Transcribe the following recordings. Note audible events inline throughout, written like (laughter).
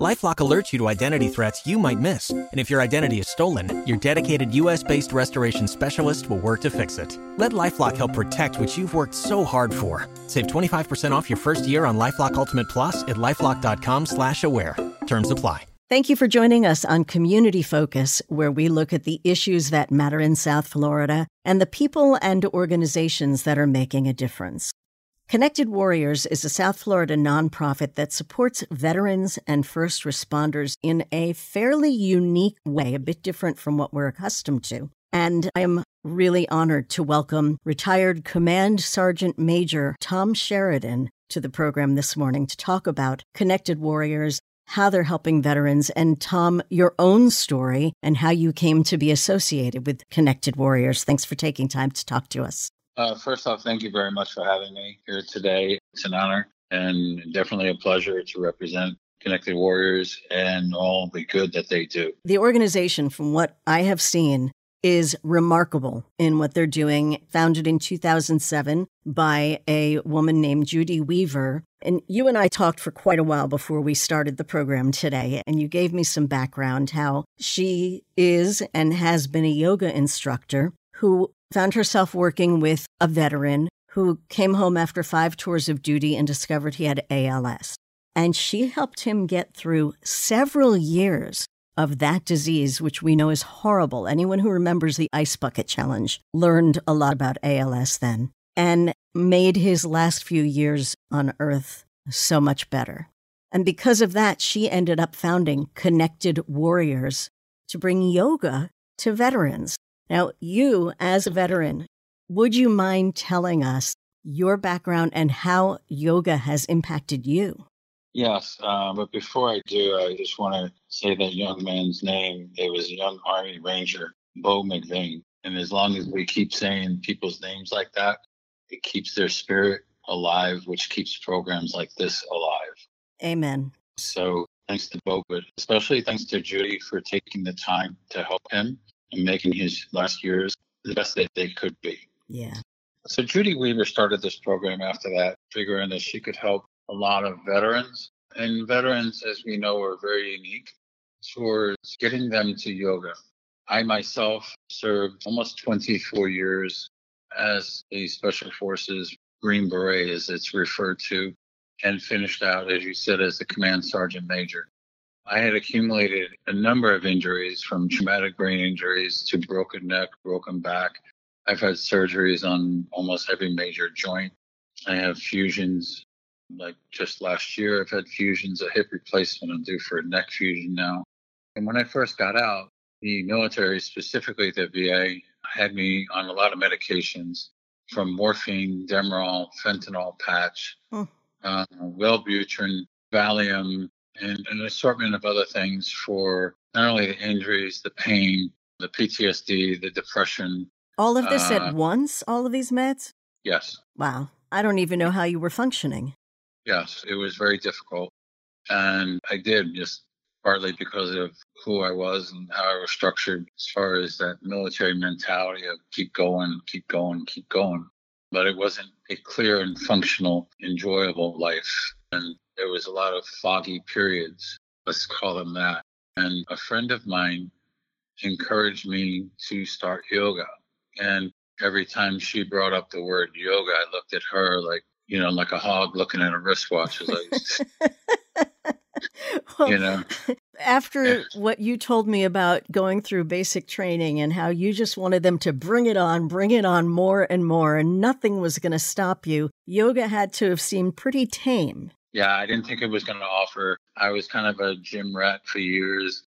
LifeLock alerts you to identity threats you might miss, and if your identity is stolen, your dedicated U.S.-based restoration specialist will work to fix it. Let LifeLock help protect what you've worked so hard for. Save 25% off your first year on LifeLock Ultimate Plus at lifeLock.com/slash-aware. Terms apply. Thank you for joining us on Community Focus, where we look at the issues that matter in South Florida and the people and organizations that are making a difference. Connected Warriors is a South Florida nonprofit that supports veterans and first responders in a fairly unique way, a bit different from what we're accustomed to. And I am really honored to welcome retired Command Sergeant Major Tom Sheridan to the program this morning to talk about Connected Warriors, how they're helping veterans, and Tom, your own story and how you came to be associated with Connected Warriors. Thanks for taking time to talk to us. Uh, first off, thank you very much for having me here today. It's an honor and definitely a pleasure to represent Connected Warriors and all the good that they do. The organization, from what I have seen, is remarkable in what they're doing. Founded in 2007 by a woman named Judy Weaver. And you and I talked for quite a while before we started the program today. And you gave me some background how she is and has been a yoga instructor who found herself working with a veteran who came home after five tours of duty and discovered he had ALS. And she helped him get through several years of that disease, which we know is horrible. Anyone who remembers the Ice Bucket Challenge learned a lot about ALS then and made his last few years on Earth so much better. And because of that, she ended up founding Connected Warriors to bring yoga to veterans. Now, you as a veteran, would you mind telling us your background and how yoga has impacted you? Yes, uh, but before I do, I just want to say that young man's name. It was a young Army Ranger, Bo McVeigh. And as long as we keep saying people's names like that, it keeps their spirit alive, which keeps programs like this alive. Amen. So thanks to Bo, but especially thanks to Judy for taking the time to help him and making his last years the best that they could be. Yeah. So Judy Weaver started this program after that, figuring that she could help a lot of veterans. And veterans, as we know, are very unique towards getting them to yoga. I myself served almost 24 years as a Special Forces Green Beret, as it's referred to, and finished out, as you said, as a Command Sergeant Major. I had accumulated a number of injuries from traumatic brain injuries to broken neck, broken back. I've had surgeries on almost every major joint. I have fusions. Like just last year, I've had fusions, a hip replacement. I'm due for a neck fusion now. And when I first got out, the military, specifically the VA, had me on a lot of medications from morphine, Demerol, fentanyl patch, oh. uh, Wellbutrin, Valium, and an assortment of other things for not only the injuries, the pain, the PTSD, the depression. All of this uh, at once? All of these meds? Yes. Wow. I don't even know how you were functioning. Yes, it was very difficult. And I did just partly because of who I was and how I was structured as far as that military mentality of keep going, keep going, keep going. But it wasn't a clear and functional, enjoyable life. And there was a lot of foggy periods, let's call them that. And a friend of mine encouraged me to start yoga. And every time she brought up the word yoga, I looked at her like, you know, like a hog looking at a wristwatch. Like, (laughs) well, you know. After what you told me about going through basic training and how you just wanted them to bring it on, bring it on more and more, and nothing was going to stop you, yoga had to have seemed pretty tame. Yeah, I didn't think it was going to offer. I was kind of a gym rat for years.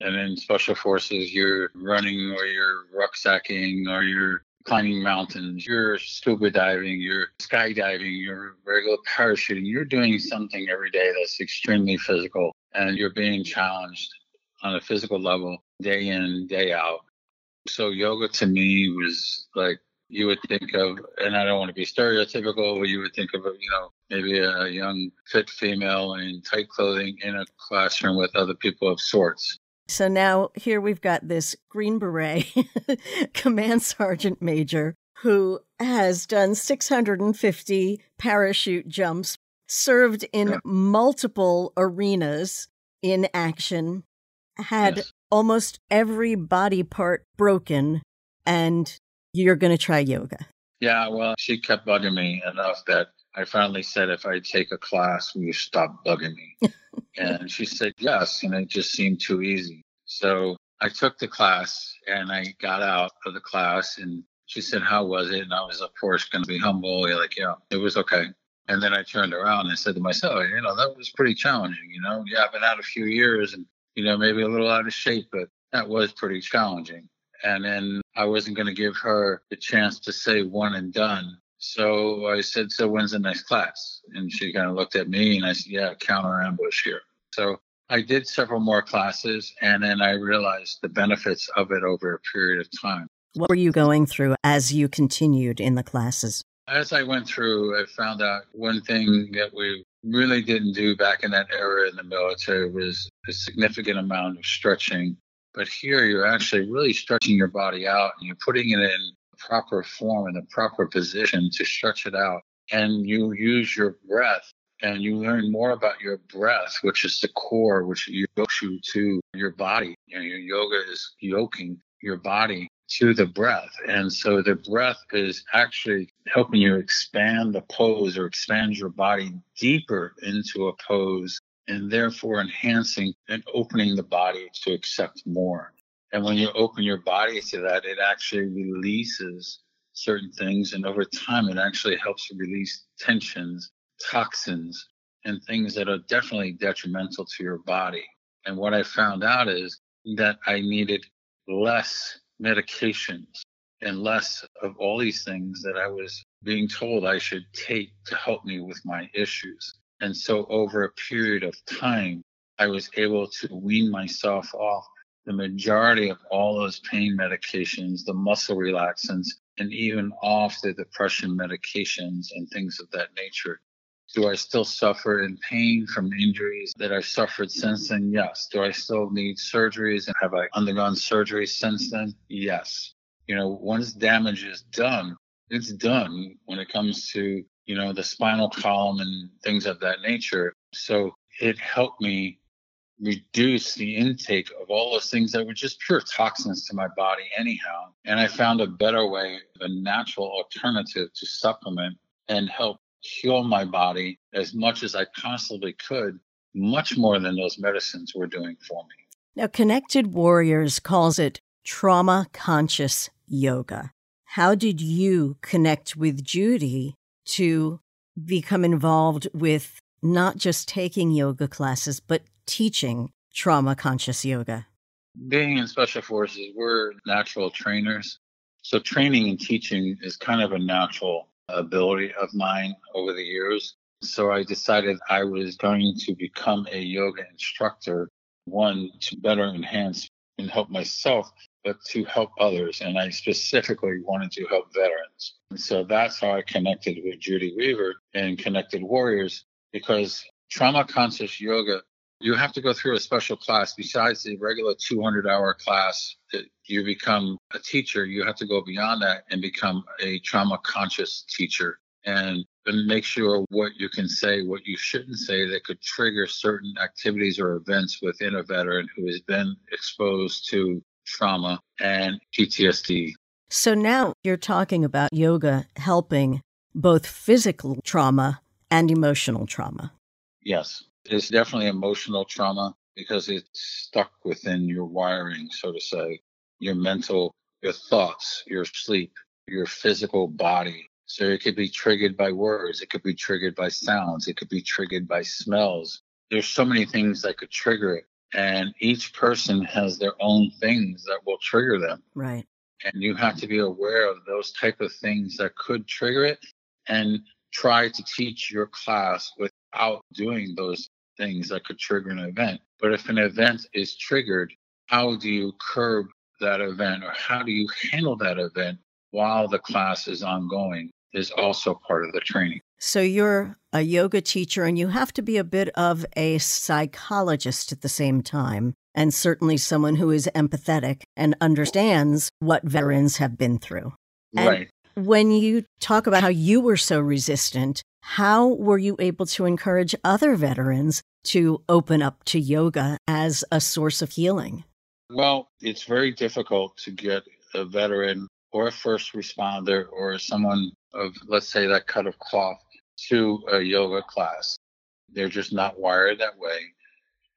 And in special forces, you're running or you're rucksacking or you're climbing mountains, you're scuba diving, you're skydiving, you're regular parachuting. You're doing something every day that's extremely physical and you're being challenged on a physical level day in, day out. So yoga to me was like you would think of, and I don't want to be stereotypical, but you would think of, you know, maybe a young, fit female in tight clothing in a classroom with other people of sorts. So now here we've got this Green Beret (laughs) Command Sergeant Major who has done 650 parachute jumps, served in yeah. multiple arenas in action, had yes. almost every body part broken, and you're going to try yoga. Yeah, well, she kept bugging me enough that I finally said, if I take a class, will you stop bugging me? (laughs) and she said, yes. And it just seemed too easy. So I took the class and I got out of the class and she said, how was it? And I was, of course, going to be humble. You're like, yeah, it was okay. And then I turned around and said to myself, you know, that was pretty challenging. You know, yeah, I've been out a few years and, you know, maybe a little out of shape, but that was pretty challenging. And then I wasn't going to give her the chance to say one and done. So I said, So when's the next class? And she kind of looked at me and I said, Yeah, counter ambush here. So I did several more classes and then I realized the benefits of it over a period of time. What were you going through as you continued in the classes? As I went through, I found out one thing that we really didn't do back in that era in the military was a significant amount of stretching but here you're actually really stretching your body out and you're putting it in proper form in the proper position to stretch it out. And you use your breath and you learn more about your breath, which is the core, which yokes you to your body. You know, your yoga is yoking your body to the breath. And so the breath is actually helping you expand the pose or expand your body deeper into a pose and therefore enhancing and opening the body to accept more. And when you open your body to that, it actually releases certain things. And over time, it actually helps release tensions, toxins, and things that are definitely detrimental to your body. And what I found out is that I needed less medications and less of all these things that I was being told I should take to help me with my issues. And so over a period of time, I was able to wean myself off the majority of all those pain medications, the muscle relaxants, and even off the depression medications and things of that nature. Do I still suffer in pain from injuries that I've suffered since then? Yes. Do I still need surgeries and have I undergone surgery since then? Yes. You know, once damage is done, it's done when it comes to you know, the spinal column and things of that nature. So it helped me reduce the intake of all those things that were just pure toxins to my body anyhow. And I found a better way, a natural alternative to supplement and help heal my body as much as I possibly could, much more than those medicines were doing for me. Now, Connected Warriors calls it trauma conscious yoga. How did you connect with Judy to become involved with not just taking yoga classes, but teaching trauma conscious yoga? Being in special forces, we're natural trainers. So training and teaching is kind of a natural ability of mine over the years. So I decided I was going to become a yoga instructor, one to better enhance and help myself, but to help others. And I specifically wanted to help veterans. And so that's how I connected with Judy Weaver and Connected Warriors because trauma conscious yoga, you have to go through a special class besides the regular 200 hour class that you become a teacher. You have to go beyond that and become a trauma conscious teacher and make sure what you can say, what you shouldn't say that could trigger certain activities or events within a veteran who has been exposed to trauma, and PTSD. So now you're talking about yoga helping both physical trauma and emotional trauma. Yes, it's definitely emotional trauma because it's stuck within your wiring, so to say, your mental, your thoughts, your sleep, your physical body. So it could be triggered by words, it could be triggered by sounds, it could be triggered by smells. There's so many things that could trigger it and each person has their own things that will trigger them. Right. And you have to be aware of those type of things that could trigger it and try to teach your class without doing those things that could trigger an event. But if an event is triggered how do you curb that event or how do you handle that event while the class is ongoing is also part of the training. So you're a yoga teacher and you have to be a bit of a psychologist at the same time, and certainly someone who is empathetic and understands what veterans have been through. And right. When you talk about how you were so resistant, how were you able to encourage other veterans to open up to yoga as a source of healing? Well, it's very difficult to get a veteran or a first responder or someone of, let's say, that cut of cloth to a yoga class. They're just not wired that way.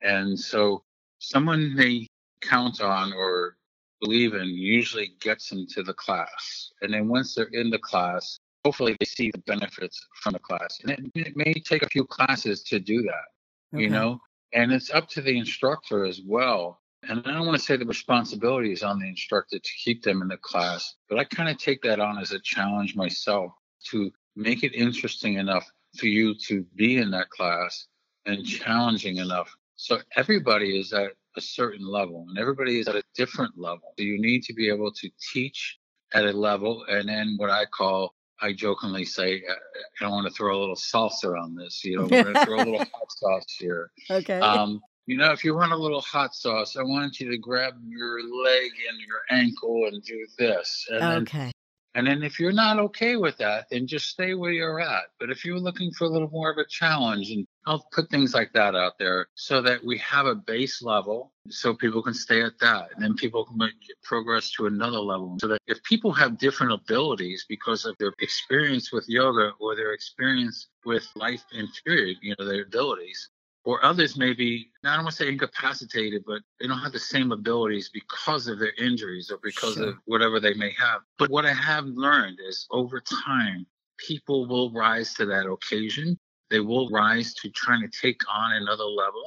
And so someone they count on or believe in usually gets them to the class. And then once they're in the class, hopefully they see the benefits from the class. And it, it may take a few classes to do that, okay. you know, and it's up to the instructor as well. And I don't want to say the responsibility is on the instructor to keep them in the class, but I kind of take that on as a challenge myself to make it interesting enough for you to be in that class and challenging enough. So everybody is at a certain level and everybody is at a different level. So you need to be able to teach at a level and then what I call I jokingly say, uh, I don't want to throw a little salsa on this. You know, we're going to throw a little (laughs) hot sauce here. Okay. Um, you know, if you want a little hot sauce, I want you to grab your leg and your ankle and do this. And okay. And then if you're not okay with that, then just stay where you're at. But if you're looking for a little more of a challenge, and I'll put things like that out there so that we have a base level so people can stay at that. And then people can make progress to another level. So that if people have different abilities because of their experience with yoga or their experience with life in period, you know, their abilities, or others may be, I don't want to say incapacitated, but they don't have the same abilities because of their injuries or because sure. of whatever they may have. But what I have learned is over time, people will rise to that occasion. They will rise to trying to take on another level.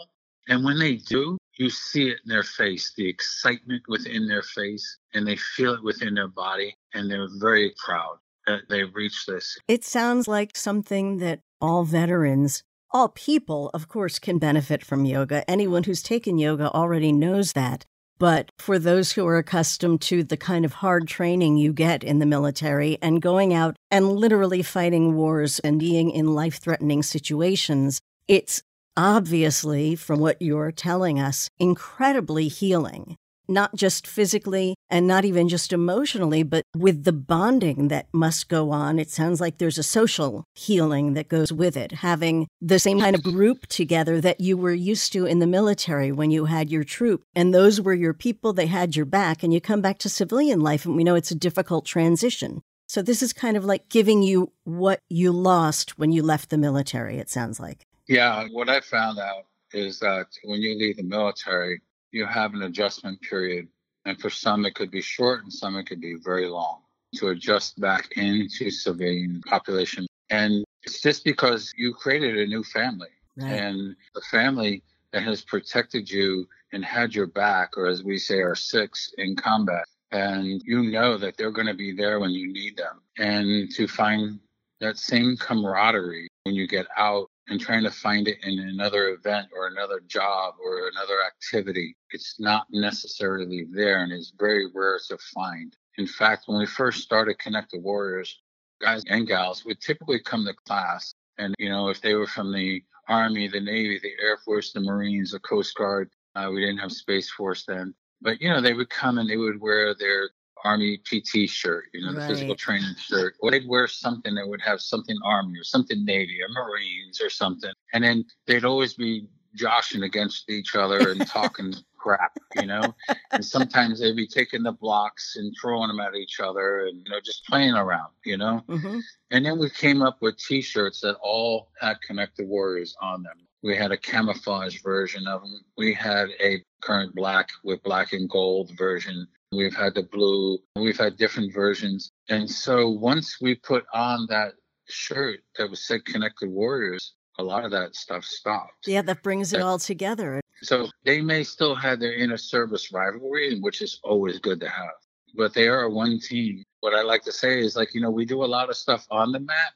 And when they do, you see it in their face, the excitement within their face, and they feel it within their body, and they're very proud that they've reached this. It sounds like something that all veterans all people, of course, can benefit from yoga. Anyone who's taken yoga already knows that. But for those who are accustomed to the kind of hard training you get in the military and going out and literally fighting wars and being in life threatening situations, it's obviously, from what you're telling us, incredibly healing not just physically and not even just emotionally, but with the bonding that must go on. It sounds like there's a social healing that goes with it, having the same kind of group together that you were used to in the military when you had your troop. And those were your people, they had your back, and you come back to civilian life, and we know it's a difficult transition. So this is kind of like giving you what you lost when you left the military, it sounds like. Yeah, what I found out is that when you leave the military, you have an adjustment period. And for some, it could be short and some, it could be very long to adjust back into civilian population. And it's just because you created a new family right. and the family that has protected you and had your back, or as we say, are six in combat. And you know that they're going to be there when you need them. And to find that same camaraderie when you get out and trying to find it in another event or another job or another activity. It's not necessarily there and it's very rare to find. In fact, when we first started Connected Warriors, guys and gals would typically come to class. And, you know, if they were from the Army, the Navy, the Air Force, the Marines, the Coast Guard, uh, we didn't have Space Force then. But, you know, they would come and they would wear their Army PT shirt, you know, the right. physical training shirt. Or they'd wear something that would have something Army or something Navy or Marines or something. And then they'd always be joshing against each other and (laughs) talking crap, you know. And sometimes they'd be taking the blocks and throwing them at each other and, you know, just playing around, you know. Mm-hmm. And then we came up with t shirts that all had Connected Warriors on them. We had a camouflage version of them. We had a current black with black and gold version. We've had the blue. We've had different versions. And so once we put on that shirt that was said Connected Warriors, a lot of that stuff stopped. Yeah, that brings it all together. So they may still have their inner service rivalry, which is always good to have. But they are one team. What I like to say is like, you know, we do a lot of stuff on the mat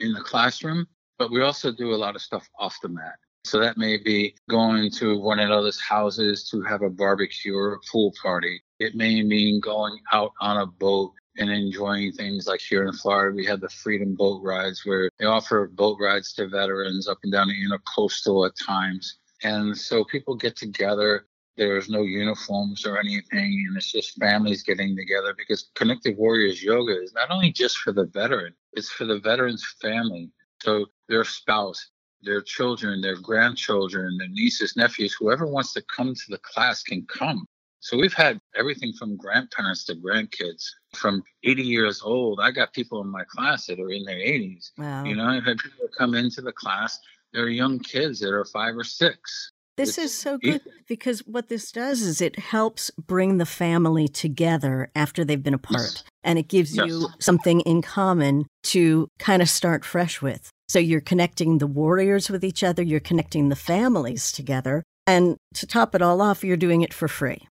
in the classroom, but we also do a lot of stuff off the mat. So that may be going to one another's houses to have a barbecue or a pool party. It may mean going out on a boat and enjoying things like here in Florida, we have the Freedom Boat Rides where they offer boat rides to veterans up and down the intercoastal at times. And so people get together. There's no uniforms or anything, and it's just families getting together because Connected Warriors Yoga is not only just for the veteran, it's for the veteran's family. So their spouse, their children, their grandchildren, their nieces, nephews, whoever wants to come to the class can come. So we've had everything from grandparents to grandkids. From 80 years old, I got people in my class that are in their 80s. Wow. You know, I've had people come into the class. They're young kids that are five or six. This is so good because what this does is it helps bring the family together after they've been apart. Yes. And it gives yes. you something in common to kind of start fresh with. So you're connecting the warriors with each other, you're connecting the families together. And to top it all off, you're doing it for free.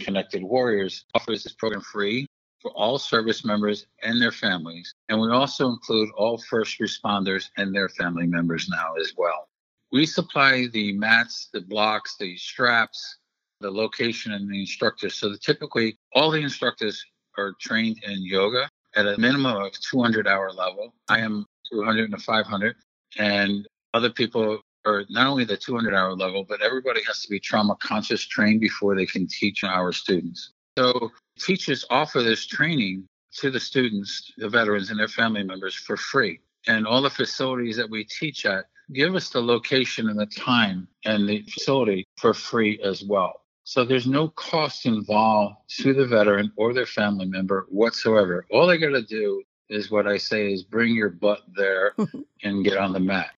Connected Warriors offers this program free for all service members and their families. And we also include all first responders and their family members now as well. We supply the mats, the blocks, the straps, the location, and the instructors. So typically, all the instructors are trained in yoga at a minimum of 200 hour level. I am 200 and 500, and other people or not only the 200 hour level, but everybody has to be trauma conscious trained before they can teach our students. So teachers offer this training to the students, the veterans, and their family members for free. And all the facilities that we teach at give us the location and the time and the facility for free as well. So there's no cost involved to the veteran or their family member whatsoever. All they got to do is what I say is bring your butt there (laughs) and get on the mat.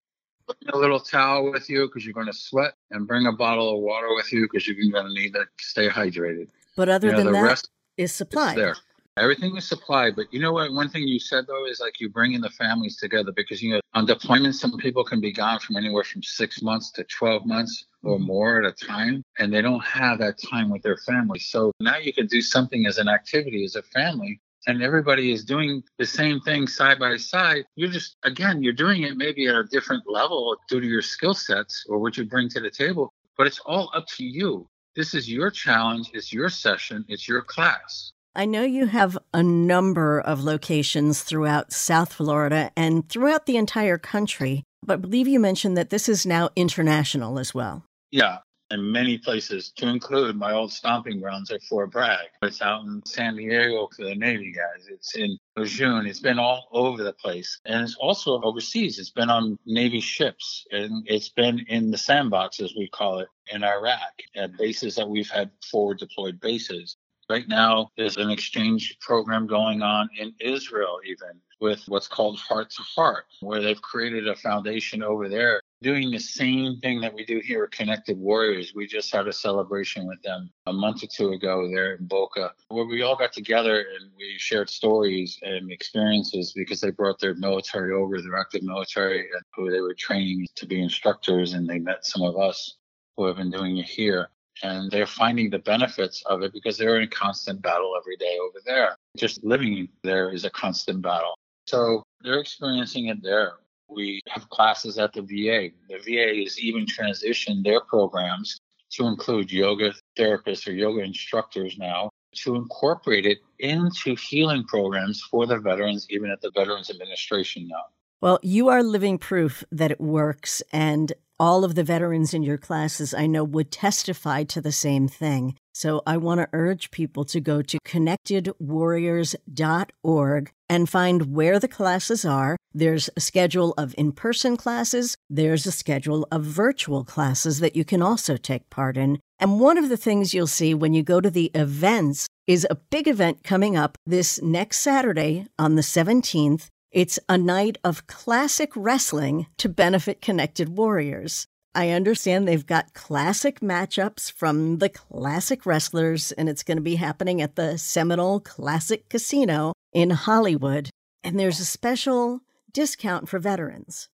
Bring a little towel with you because you're going to sweat, and bring a bottle of water with you because you're going to need to stay hydrated. But other you know, than that, rest is supplied. There. Everything is supplied, but you know what? One thing you said though is like you bringing the families together because you know on deployment some people can be gone from anywhere from six months to twelve months or mm-hmm. more at a time, and they don't have that time with their family. So now you can do something as an activity as a family and everybody is doing the same thing side by side, you're just, again, you're doing it maybe at a different level due to your skill sets or what you bring to the table, but it's all up to you. This is your challenge, it's your session, it's your class. I know you have a number of locations throughout South Florida and throughout the entire country, but I believe you mentioned that this is now international as well. Yeah, in many places, to include my old stomping grounds at Fort Bragg. It's out in San Diego for the Navy guys. It's in Lejeune. It's been all over the place. And it's also overseas. It's been on Navy ships and it's been in the sandbox, as we call it, in Iraq at bases that we've had forward deployed bases. Right now, there's an exchange program going on in Israel, even with what's called Heart to Heart, where they've created a foundation over there doing the same thing that we do here at Connected Warriors. We just had a celebration with them a month or two ago there in Boca, where we all got together and we shared stories and experiences because they brought their military over, their active military, who they were training to be instructors, and they met some of us who have been doing it here. And they're finding the benefits of it because they're in constant battle every day over there. Just living there is a constant battle. So they're experiencing it there we have classes at the VA. The VA has even transitioned their programs to include yoga therapists or yoga instructors now to incorporate it into healing programs for the veterans, even at the Veterans Administration now. Well, you are living proof that it works, and all of the veterans in your classes I know would testify to the same thing. So I want to urge people to go to connectedwarriors.org and find where the classes are. There's a schedule of in person classes, there's a schedule of virtual classes that you can also take part in. And one of the things you'll see when you go to the events is a big event coming up this next Saturday on the 17th. It's a night of classic wrestling to benefit Connected Warriors. I understand they've got classic matchups from the classic wrestlers, and it's going to be happening at the Seminole Classic Casino in Hollywood. And there's a special discount for veterans.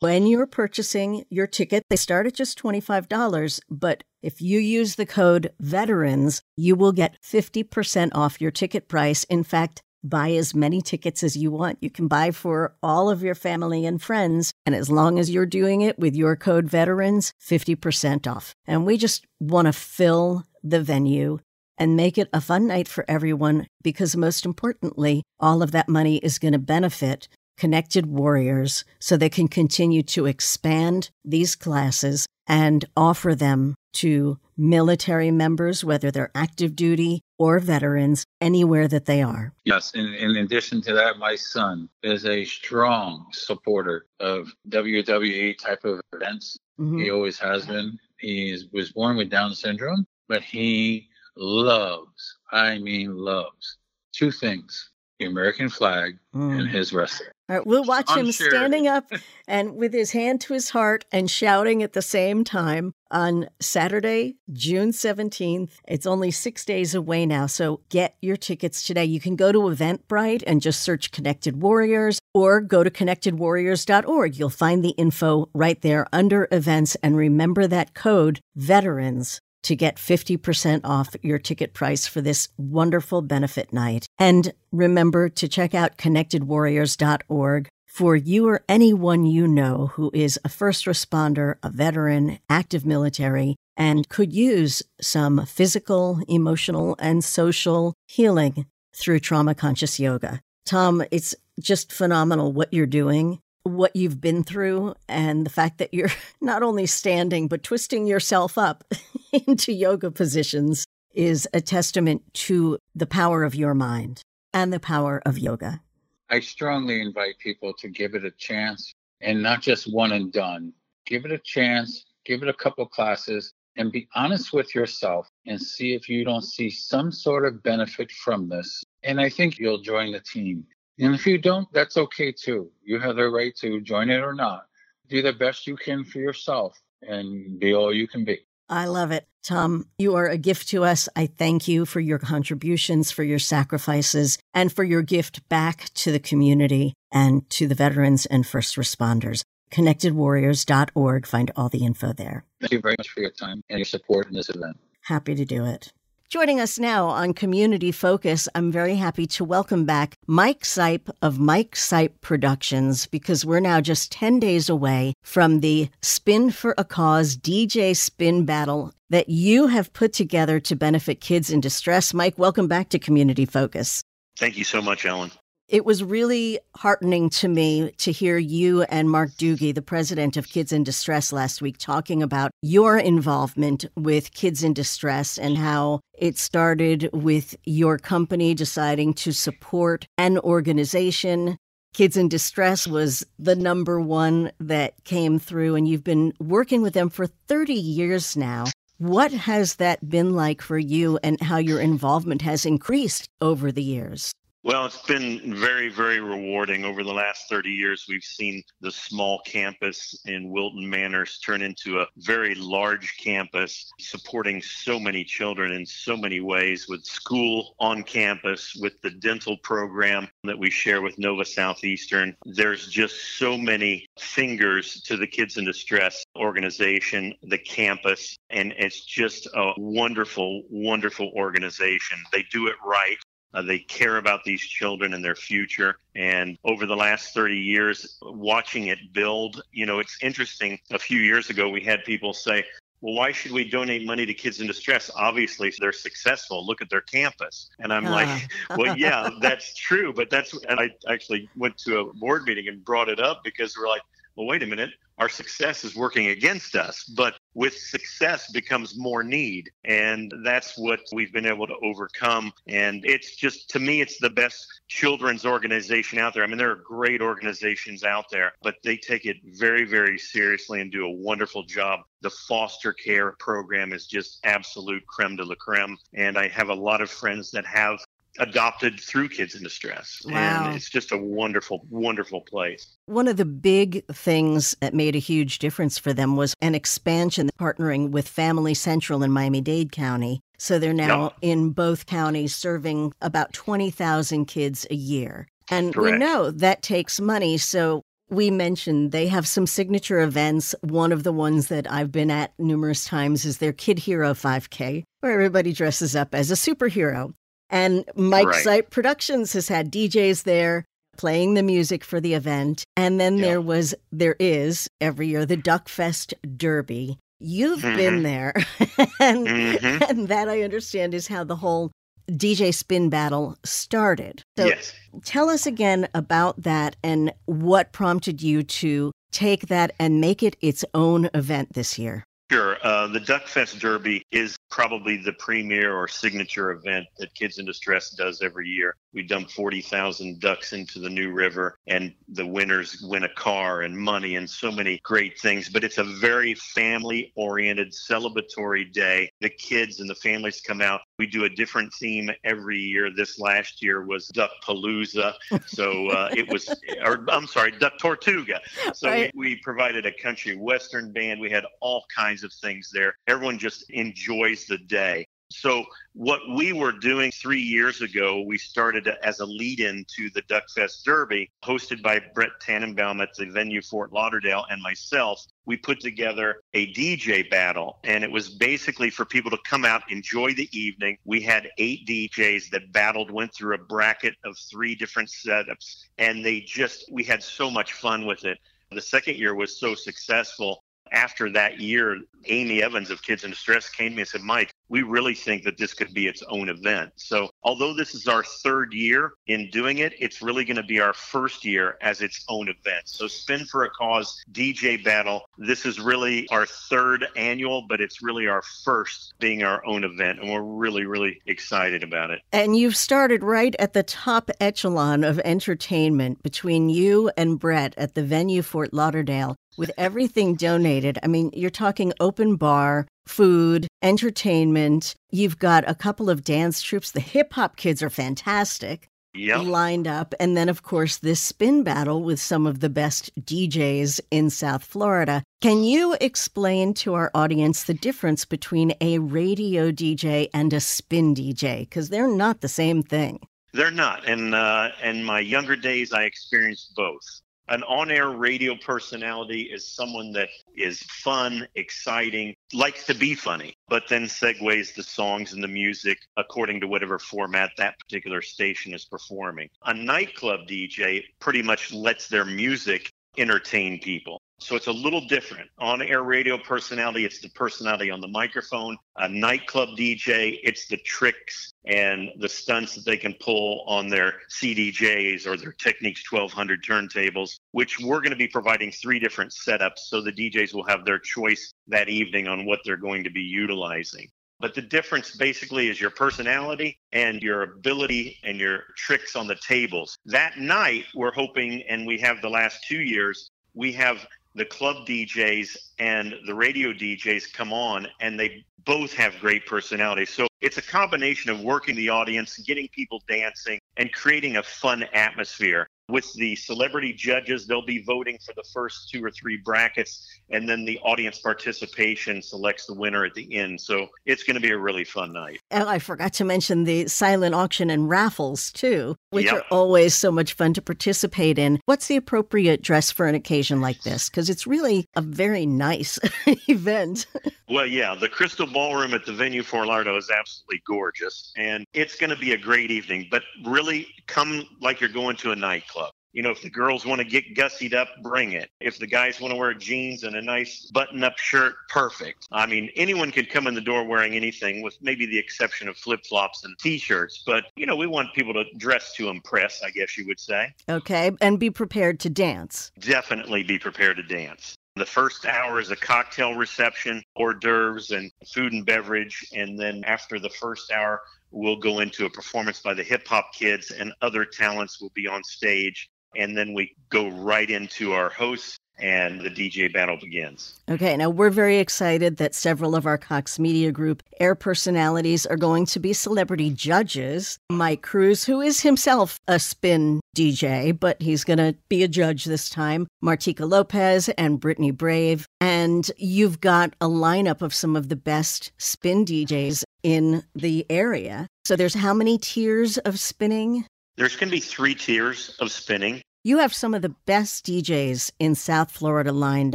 When you're purchasing your ticket, they start at just $25, but if you use the code VETERANS, you will get 50% off your ticket price. In fact, buy as many tickets as you want. You can buy for all of your family and friends. And as long as you're doing it with your code veterans, 50% off. And we just want to fill the venue. and make it a fun night for everyone because, most importantly, all of that money is going to benefit Connected Warriors so they can continue to expand these classes and offer them to military members, whether they're active duty or veterans, anywhere that they are. Yes. In, in addition to that, my son is a strong supporter of WWE type of events. Mm-hmm. He always has been. He was born with Down syndrome, but he loves, I mean, loves two things the American flag mm. and his wrestling. All right, we'll watch I'm him sure. standing (laughs) up and with his hand to his heart and shouting at the same time on Saturday, June 17th. It's only six days away now, so get your tickets today. You can go to Eventbrite and just search Connected Warriors or go to connectedwarriors.org. You'll find the info right there under events. And remember that code VETERANS to get 50% off your ticket price for this wonderful benefit night. And remember to check out connectedwarriors.org for you or anyone you know who is a first responder, a veteran, active military, and could use some physical, emotional, and social healing through trauma conscious yoga. Tom, it's just phenomenal what you're doing what you've been through and the fact that you're (laughs) not only standing, but twisting yourself up (laughs) into yoga positions is a testament to the power of your mind and the power of yoga. I strongly invite people to give it a chance and not just one and done. Give it a chance, give it a couple classes, and be honest with yourself and see if you don't see some sort of benefit from this. And I think you'll join the team. And if you don't, that's okay too. You have the right to join it or not. Do the best you can for yourself and be all you can be. I love it. Tom, you are a gift to us. I thank you for your contributions, for your sacrifices, and for your gift back to the community and to the veterans and first responders. ConnectedWarriors.org. Find all the info there. Thank you very much for your time and your support in this event. Happy to do it. Joining us now on Community Focus, I'm very happy to welcome back Mike Sipe of Mike Sipe Productions because we're now just 10 days away from the Spin for a Cause DJ Spin Battle that you have put together to benefit kids in distress. Mike, welcome back to Community Focus. Thank you so much, Ellen. It was really heartening to me to hear you and Mark Doogie, the president of Kids in Distress, last week talking about your involvement with Kids in Distress and how it started with your company deciding to support an organization. Kids in Distress was the number one that came through, and you've been working with them for 30 years now. What has that been like for you and how your involvement has increased over the years? Well, it's been very, very rewarding. Over the last 30 years, we've seen the small campus in Wilton Manors turn into a very large campus, supporting so many children in so many ways with school on campus, with the dental program that we share with Nova Southeastern. There's just so many fingers to the Kids in Distress organization, the campus, and it's just a wonderful, wonderful organization. They do it right. Uh, they care about these children and their future. And over the last 30 years, watching it build, you know, it's interesting. A few years ago, we had people say, well, why should we donate money to kids in distress? Obviously, they're successful. Look at their campus. And I'm like, (laughs) well, yeah, that's true. But that's, and I actually went to a board meeting and brought it up because we're like, well, wait a minute, our success is working against us. But with success becomes more need. And that's what we've been able to overcome. And it's just, to me, it's the best children's organization out there. I mean, there are great organizations out there, but they take it very, very seriously and do a wonderful job. The foster care program is just absolute creme de la creme. And I have a lot of friends that have adopted through Kids in Distress. Wow. And it's just a wonderful, wonderful place. One of the big things that made a huge difference for them was an expansion partnering with Family Central in Miami Dade County. So they're now yep. in both counties serving about 20,000 kids a year. And Correct. we know that takes money. So we mentioned they have some signature events. One of the ones that I've been at numerous times is their Kid Hero 5K, where everybody dresses up as a superhero. And Mike right. Sipe Productions has had DJs there playing the music for the event. And then yeah. there was, there is every year, the Duck Fest Derby. You've mm-hmm. been there. (laughs) and, mm-hmm. and that I understand is how the whole DJ Spin Battle started. So yes. tell us again about that and what prompted you to take that and make it its own event this year. Sure. Uh, the Duck Fest Derby is probably the premier or signature event that Kids in Distress does every year. We dump 40,000 ducks into the New River, and the winners win a car and money and so many great things. But it's a very family oriented, celebratory day. The kids and the families come out. We do a different theme every year. This last year was Duck Palooza. So uh, it was, or I'm sorry, Duck Tortuga. So right. we, we provided a country western band. We had all kinds of things there. Everyone just enjoys the day. So, what we were doing three years ago, we started as a lead in to the Duckfest Derby, hosted by Brett Tannenbaum at the venue Fort Lauderdale and myself. We put together a DJ battle, and it was basically for people to come out, enjoy the evening. We had eight DJs that battled, went through a bracket of three different setups, and they just, we had so much fun with it. The second year was so successful after that year, Amy Evans of Kids in Distress came to me and said, Mike, we really think that this could be its own event. So, although this is our third year in doing it, it's really going to be our first year as its own event. So, Spin for a Cause DJ Battle, this is really our third annual, but it's really our first being our own event. And we're really, really excited about it. And you've started right at the top echelon of entertainment between you and Brett at the venue Fort Lauderdale with everything donated. I mean, you're talking open bar, food, entertainment. You've got a couple of dance troupes. The hip hop kids are fantastic. Yep. Lined up. And then, of course, this spin battle with some of the best DJs in South Florida. Can you explain to our audience the difference between a radio DJ and a spin DJ? Because they're not the same thing. They're not. And uh, in my younger days, I experienced both an on air radio personality is someone that is fun, exciting, likes to be funny, but then segues the songs and the music according to whatever format that particular station is performing. A nightclub DJ pretty much lets their music entertain people. So it's a little different. On air radio personality, it's the personality on the microphone. A nightclub DJ, it's the tricks and the stunts that they can pull on their CDJs or their Technics 1200 turntables, which we're going to be providing three different setups. So the DJs will have their choice that evening on what they're going to be utilizing. But the difference basically is your personality and your ability and your tricks on the tables. That night, we're hoping, and we have the last two years, we have the club DJs and the radio DJs come on and they both have great personalities. So it's a combination of working the audience, getting people dancing, and creating a fun atmosphere with the celebrity judges, they'll be voting for the first two or three brackets, and then the audience participation selects the winner at the end. So it's going to be a really fun night. And I forgot to mention the silent auction and raffles, too, which yep. are always so much fun to participate in. What's the appropriate dress for an occasion like this? Because it's really a very nice (laughs) event. Well, yeah, the Crystal Ballroom at the venue Fort Lauderdale is absolutely gorgeous, and it's going to be a great evening. But really, come like you're going to a nightclub club. You know, if the girls want to get gussied up, bring it. If the guys want to wear jeans and a nice button up shirt, perfect. I mean, anyone could come in the door wearing anything, with maybe the exception of flip flops and t shirts. But, you know, we want people to dress to impress, I guess you would say. Okay. And be prepared to dance. Definitely be prepared to dance. The first hour is a cocktail reception, hors d'oeuvres, and food and beverage. And then after the first hour, we'll go into a performance by the hip hop kids, and other talents will be on stage. And then we go right into our hosts and the DJ battle begins. Okay, now we're very excited that several of our Cox Media Group air personalities are going to be celebrity judges. Mike Cruz, who is himself a spin DJ, but he's going to be a judge this time, Martika Lopez and Brittany Brave. And you've got a lineup of some of the best spin DJs in the area. So there's how many tiers of spinning? There's going to be three tiers of spinning. You have some of the best DJs in South Florida lined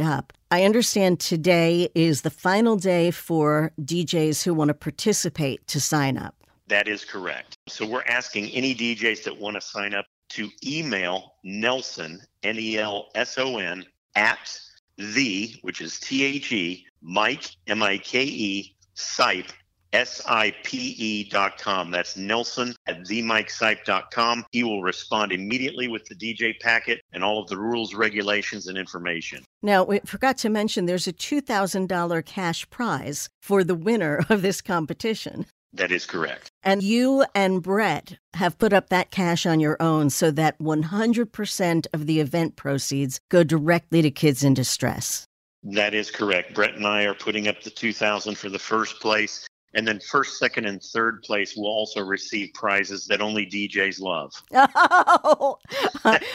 up. I understand today is the final day for DJs who want to participate to sign up. That is correct. So we're asking any DJs that want to sign up to email Nelson, N E L S O N, at the, which is T H E, Mike, M I K E, Sipe, S I P E dot com. That's Nelson at themikesipe.com. He will respond immediately with the DJ packet and all of the rules, regulations, and information. Now, we forgot to mention there's a $2,000 cash prize for the winner of this competition. That is correct. And you and Brett have put up that cash on your own so that 100% of the event proceeds go directly to kids in distress. That is correct. Brett and I are putting up the 2000 for the first place. And then first, second, and third place will also receive prizes that only DJs love. (laughs) Oh,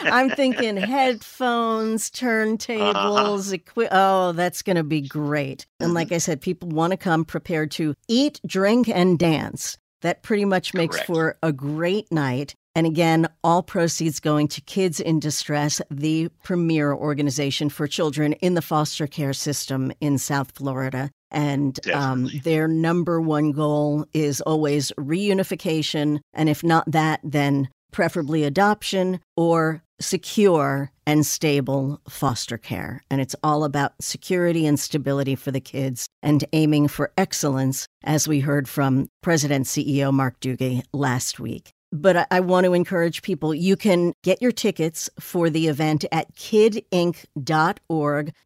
I'm thinking headphones, turntables, uh-huh. equi- oh, that's going to be great. And like I said, people want to come prepared to eat, drink, and dance. That pretty much makes Correct. for a great night. And again, all proceeds going to Kids in Distress, the premier organization for children in the foster care system in South Florida. And um, their number one goal is always reunification. And if not that, then preferably adoption or secure and stable foster care. And it's all about security and stability for the kids and aiming for excellence, as we heard from President CEO Mark Dugay last week. But I, I want to encourage people you can get your tickets for the event at kidinc.org.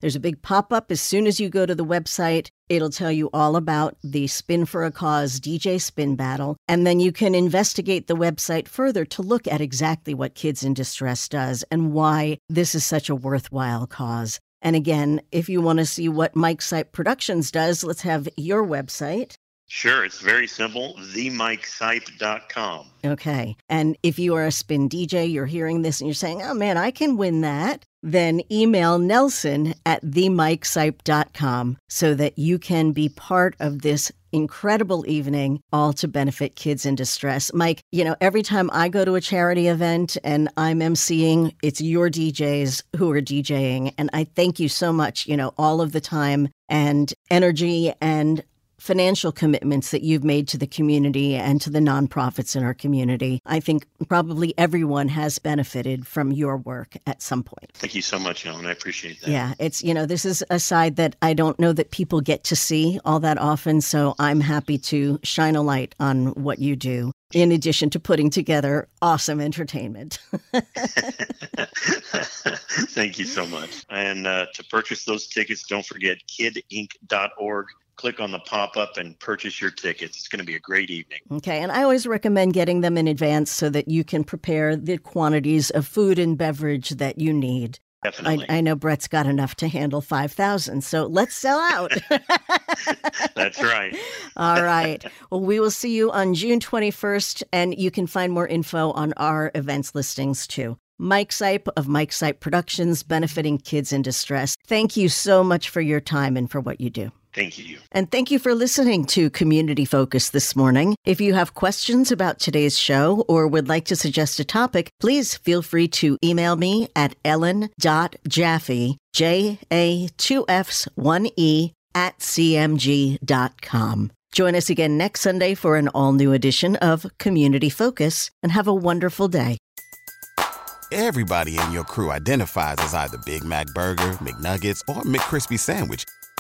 There's a big pop up as soon as you go to the website. It'll tell you all about the Spin for a Cause DJ Spin Battle. And then you can investigate the website further to look at exactly what Kids in Distress does and why this is such a worthwhile cause. And again, if you want to see what Mike Sipe Productions does, let's have your website. Sure, it's very simple. TheMikeSipe.com. Okay. And if you are a spin DJ, you're hearing this and you're saying, oh man, I can win that, then email Nelson at themikesipe.com so that you can be part of this incredible evening, all to benefit kids in distress. Mike, you know, every time I go to a charity event and I'm emceeing, it's your DJs who are DJing. And I thank you so much, you know, all of the time and energy and financial commitments that you've made to the community and to the nonprofits in our community. I think probably everyone has benefited from your work at some point. Thank you so much, Ellen. I appreciate that. Yeah, it's, you know, this is a side that I don't know that people get to see all that often. So I'm happy to shine a light on what you do, in addition to putting together awesome entertainment. (laughs) (laughs) Thank you so much. And uh, to purchase those tickets, don't forget kidinc.org. Click on the pop up and purchase your tickets. It's going to be a great evening. Okay, and I always recommend getting them in advance so that you can prepare the quantities of food and beverage that you need. I, Definitely. I know Brett's got enough to handle 5,000, so let's sell out. (laughs) (laughs) That's right. All right. Well, we will see you on June 21st, and you can find more info on our events listings too. Mike Sipe of Mike Sipe Productions, benefiting kids in distress. Thank you so much for your time and for what you do. Thank you. And thank you for listening to Community Focus this morning. If you have questions about today's show or would like to suggest a topic, please feel free to email me at ellen.jaffe, J A 2 F's 1 E, at cmg.com. Join us again next Sunday for an all new edition of Community Focus and have a wonderful day. Everybody in your crew identifies as either Big Mac Burger, McNuggets, or McCrispy Sandwich.